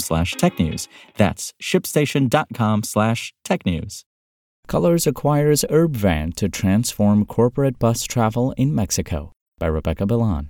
slash technews. That's shipstation.com slash technews. Kolors acquires Urbvan to transform corporate bus travel in Mexico by Rebecca Bellan.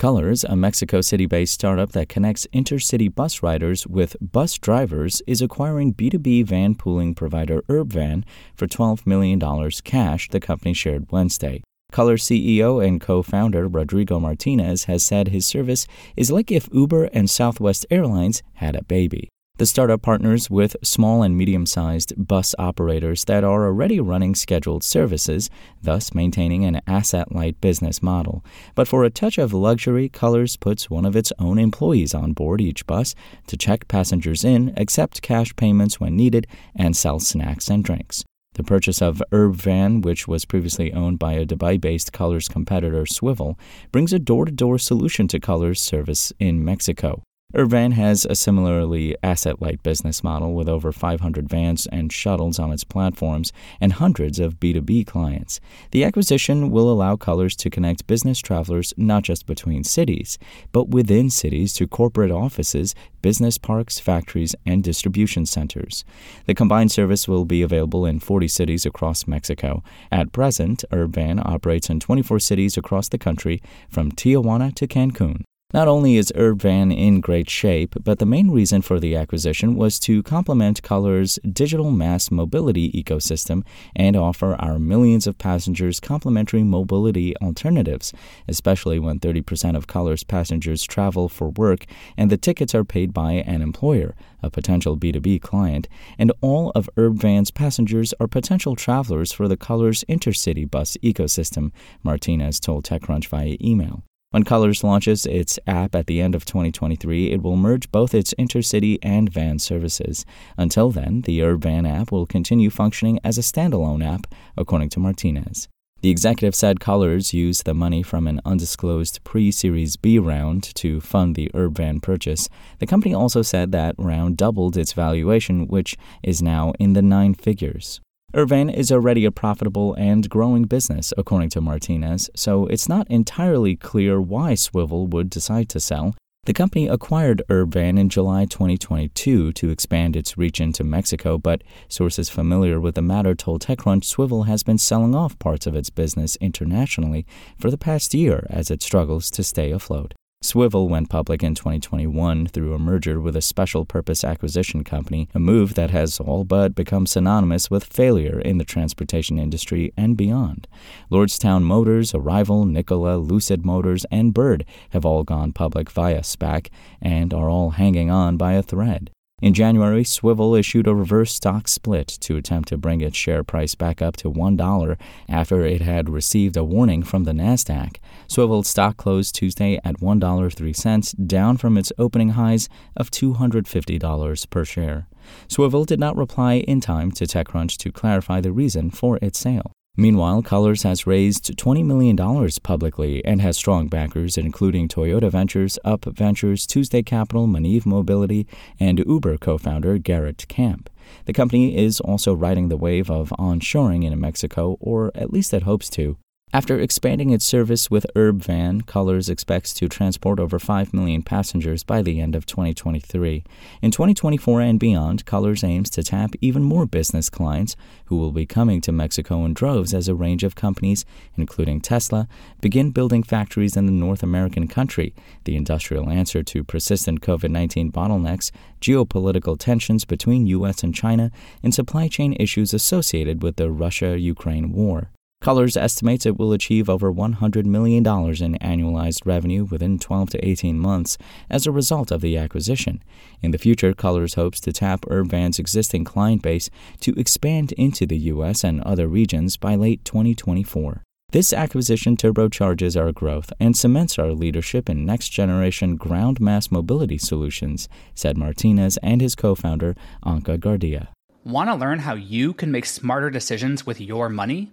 Kolors, a Mexico City based startup that connects intercity bus riders with bus drivers, is acquiring B2B van pooling provider Urbvan for $12 million cash, the company shared Wednesday. Color CEO and co founder Rodrigo Martinez has said his service is like if Uber and Southwest Airlines had a baby. The startup partners with small and medium sized bus operators that are already running scheduled services, thus maintaining an asset light business model. But for a touch of luxury, Kolors puts one of its own employees on board each bus to check passengers in, accept cash payments when needed, and sell snacks and drinks. The purchase of Urbvan, which was previously owned by a Dubai based Kolors competitor Swvl, brings a door to door solution to Kolors service in Mexico. Urbvan has a similarly asset light business model with over 500 vans and shuttles on its platforms and hundreds of B2B clients. The acquisition will allow Kolors to connect business travelers not just between cities, but within cities to corporate offices, business parks, factories, and distribution centers. The combined service will be available in 40 cities across Mexico. At present, Urbvan operates in 24 cities across the country, from Tijuana to Cancun. Not only is Urbvan in great shape, but the main reason for the acquisition was to complement Kolors' digital mass mobility ecosystem and offer our millions of passengers complementary mobility alternatives, especially when 30% of Kolors' passengers travel for work and the tickets are paid by an employer, a potential B2B client, and all of Urbvan's passengers are potential travelers for the Kolors' intercity bus ecosystem, Martinez told TechCrunch via email. When Kolors launches its app at the end of 2023, it will merge both its intercity and van services. Until then, the Urbvan app will continue functioning as a standalone app, according to Martinez. The executive said Kolors used the money from an undisclosed pre Series B round to fund the Urbvan purchase. The company also said that round doubled its valuation, which is now in the nine figures. Urbvan is already a profitable and growing business, according to Martinez, so it's not entirely clear why Swvl would decide to sell. The company acquired Urbvan in July 2022 to expand its reach into Mexico, but sources familiar with the matter told TechCrunch Swvl has been selling off parts of its business internationally for the past year as it struggles to stay afloat. Swvl went public in 2021 through a merger with a special purpose acquisition company, a move that has all but become synonymous with failure in the transportation industry and beyond. Lordstown Motors, Arrival, Nikola, Lucid Motors, and Bird have all gone public via SPAC and are all hanging on by a thread. In January, Swvl issued a reverse stock split to attempt to bring its share price back up to $1 after it had received a warning from the Nasdaq. Swvl's stock closed Tuesday at $1.03, down from its opening highs of $250 per share. Swvl did not reply in time to TechCrunch to clarify the reason for its sale. Meanwhile, Kolors has raised $20 million publicly and has strong backers, including Toyota Ventures, Up Ventures, Tuesday Capital, Maniv Mobility, and Uber co founder Garrett Camp. The company is also riding the wave of onshoring in Mexico, or at least it hopes to. After expanding its service with Urbvan, Kolors expects to transport over 5 million passengers by the end of 2023. In 2024 and beyond, Kolors aims to tap even more business clients who will be coming to Mexico in droves as a range of companies, including Tesla, begin building factories in the North American country, the industrial answer to persistent COVID 19 bottlenecks, geopolitical tensions between U.S. and China, and supply chain issues associated with the Russia Ukraine war. Kolors estimates it will achieve over $100 million in annualized revenue within 12 to 18 months as a result of the acquisition. In the future, Kolors hopes to tap Urbvan's existing client base to expand into the U.S. and other regions by late 2024. This acquisition turbocharges our growth and cements our leadership in next generation ground mass mobility solutions, said Martinez and his co founder, Anca Gardia. Want to learn how you can make smarter decisions with your money?